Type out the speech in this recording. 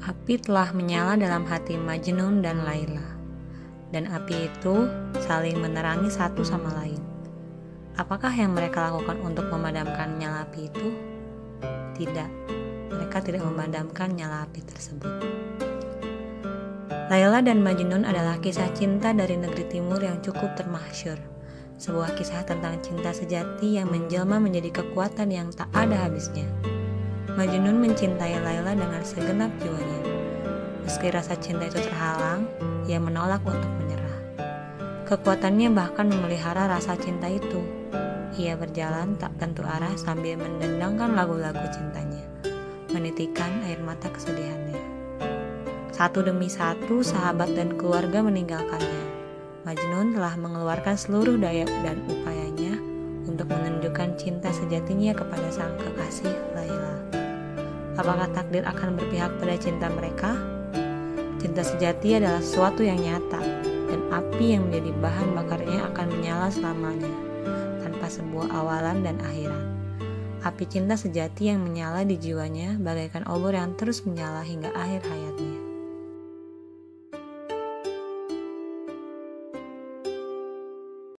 Api telah menyala dalam hati Majnun dan Laila, dan api itu saling menerangi satu sama lain. Apakah yang mereka lakukan untuk memadamkan nyala api itu? Tidak, mereka tidak memadamkan nyala api tersebut. Laila dan Majnun adalah kisah cinta dari negeri timur yang cukup termasyur. Sebuah kisah tentang cinta sejati yang menjelma menjadi kekuatan yang tak ada habisnya. Majnun mencintai Laila dengan segenap jiwanya. Meski rasa cinta itu terhalang, ia menolak untuk menyerah. Kekuatannya bahkan memelihara rasa cinta itu. Ia berjalan tak tentu arah sambil mendendangkan lagu-lagu cintanya, menitikan air mata kesedihannya. Satu demi satu, sahabat dan keluarga meninggalkannya. Majnun telah mengeluarkan seluruh daya dan upayanya untuk menunjukkan cinta sejatinya kepada sang kekasih Laila. Apakah takdir akan berpihak pada cinta mereka? Cinta sejati adalah sesuatu yang nyata, dan api yang menjadi bahan bakarnya akan menyala selamanya, tanpa sebuah awalan dan akhiran. Api cinta sejati yang menyala di jiwanya bagaikan obor yang terus menyala hingga akhir hayatnya.